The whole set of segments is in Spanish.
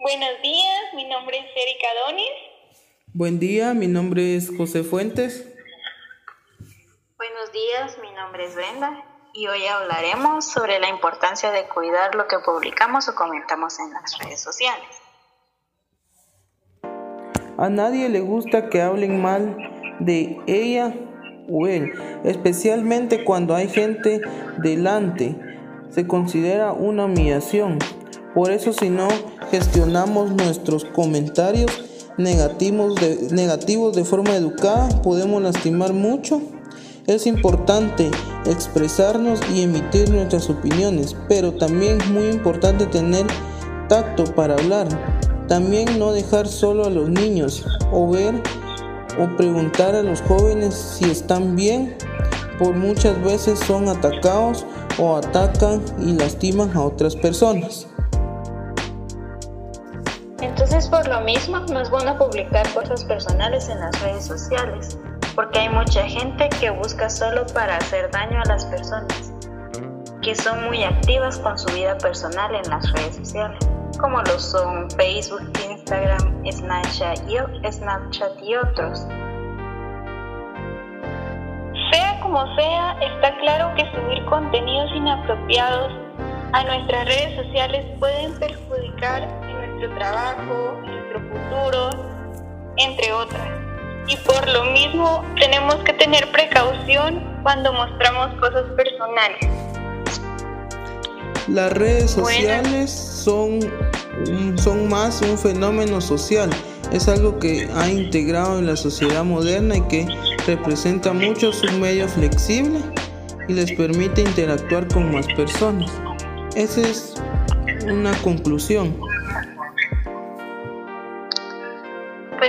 Buenos días, mi nombre es Erika Donis. Buen día, mi nombre es José Fuentes. Buenos días, mi nombre es Brenda y hoy hablaremos sobre la importancia de cuidar lo que publicamos o comentamos en las redes sociales. A nadie le gusta que hablen mal de ella o él, especialmente cuando hay gente delante. Se considera una humillación. Por eso si no gestionamos nuestros comentarios negativos de, negativos de forma educada, podemos lastimar mucho. Es importante expresarnos y emitir nuestras opiniones, pero también es muy importante tener tacto para hablar. También no dejar solo a los niños o ver o preguntar a los jóvenes si están bien, por muchas veces son atacados o atacan y lastiman a otras personas. Entonces por lo mismo no es bueno publicar cosas personales en las redes sociales, porque hay mucha gente que busca solo para hacer daño a las personas, que son muy activas con su vida personal en las redes sociales como lo son Facebook, Instagram, Snapchat y, Snapchat y otros. Sea como sea, está claro que subir contenidos inapropiados a nuestras redes sociales pueden perjudicar nuestro trabajo, nuestro futuro, entre otras. Y por lo mismo tenemos que tener precaución cuando mostramos cosas personales. Las redes sociales son, son más un fenómeno social, es algo que ha integrado en la sociedad moderna y que representa mucho su medio flexible y les permite interactuar con más personas. Esa es una conclusión.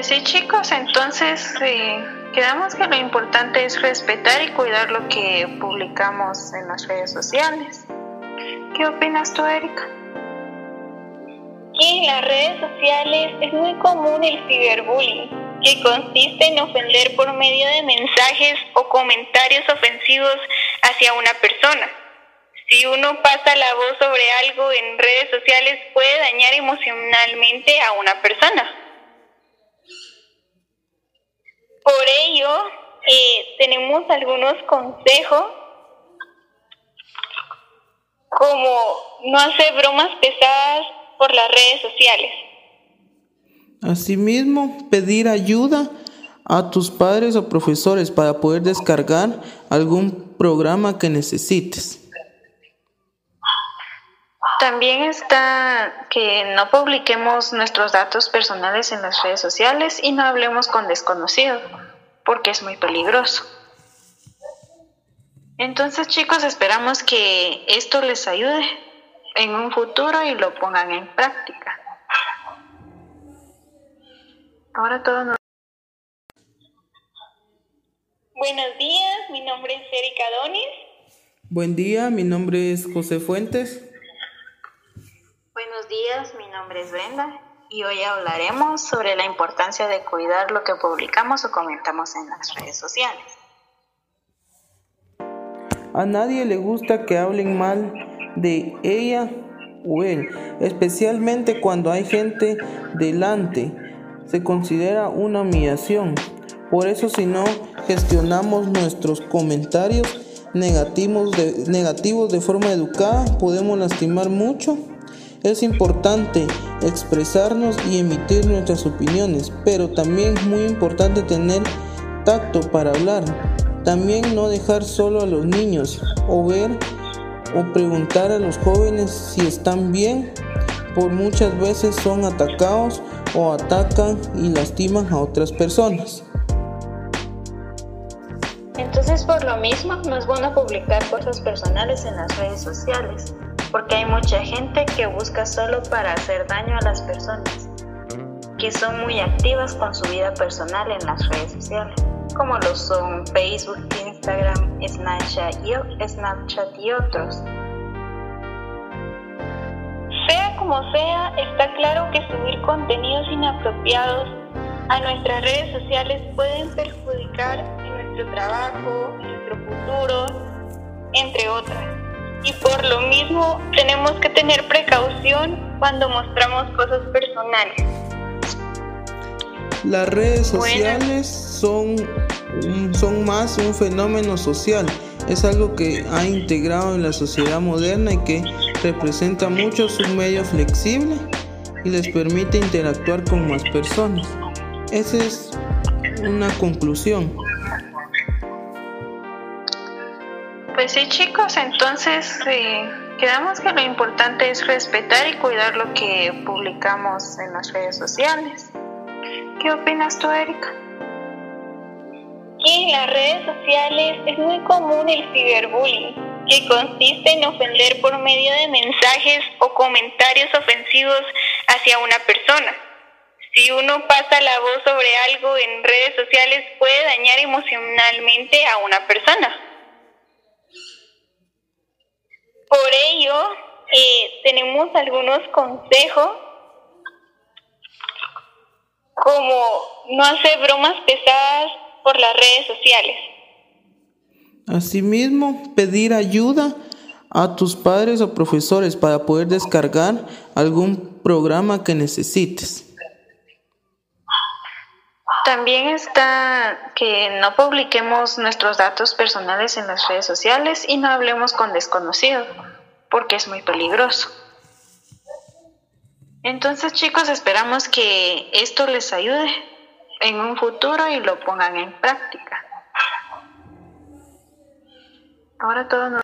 Pues sí chicos, entonces eh, quedamos que lo importante es respetar y cuidar lo que publicamos en las redes sociales. ¿Qué opinas tú, Erika? en las redes sociales es muy común el ciberbullying, que consiste en ofender por medio de mensajes o comentarios ofensivos hacia una persona. Si uno pasa la voz sobre algo en redes sociales puede dañar emocionalmente a una persona. Por ello, eh, tenemos algunos consejos como no hacer bromas pesadas por las redes sociales. Asimismo, pedir ayuda a tus padres o profesores para poder descargar algún programa que necesites. También está que no publiquemos nuestros datos personales en las redes sociales y no hablemos con desconocidos, porque es muy peligroso. Entonces chicos, esperamos que esto les ayude en un futuro y lo pongan en práctica. Ahora todos nos... Buenos días, mi nombre es Erika Donis. Buen día, mi nombre es José Fuentes. Días, mi nombre es Brenda y hoy hablaremos sobre la importancia de cuidar lo que publicamos o comentamos en las redes sociales. A nadie le gusta que hablen mal de ella o él, especialmente cuando hay gente delante. Se considera una humillación. Por eso si no gestionamos nuestros comentarios negativos de, negativos de forma educada, podemos lastimar mucho es importante expresarnos y emitir nuestras opiniones, pero también es muy importante tener tacto para hablar. También no dejar solo a los niños o ver o preguntar a los jóvenes si están bien, por muchas veces son atacados o atacan y lastiman a otras personas. Entonces por lo mismo no es bueno publicar cosas personales en las redes sociales porque hay mucha gente que busca solo para hacer daño a las personas, que son muy activas con su vida personal en las redes sociales, como lo son Facebook, Instagram, Snapchat y, otros. Sea como sea, está claro que subir contenidos inapropiados a nuestras redes sociales pueden perjudicar nuestro trabajo, nuestro futuro, entre otras. Y por lo mismo tenemos que tener precaución cuando mostramos cosas personales. Las redes sociales son, son más un fenómeno social, es algo que ha integrado en la sociedad moderna y que representa mucho su medio flexible y les permite interactuar con más personas. Esa es una conclusión. Pues sí chicos, entonces eh, quedamos que lo importante es respetar y cuidar lo que publicamos en las redes sociales. ¿Qué opinas tú, Erika? En las redes sociales es muy común el ciberbullying, que consiste en ofender por medio de mensajes o comentarios ofensivos hacia una persona. Si uno pasa la voz sobre algo en redes sociales puede dañar emocionalmente a una persona. Por ello, eh, tenemos algunos consejos como no hacer bromas pesadas por las redes sociales. Asimismo, pedir ayuda a tus padres o profesores para poder descargar algún programa que necesites. También está que no publiquemos nuestros datos personales en las redes sociales y no hablemos con desconocidos, porque es muy peligroso. Entonces chicos, esperamos que esto les ayude en un futuro y lo pongan en práctica. Ahora todos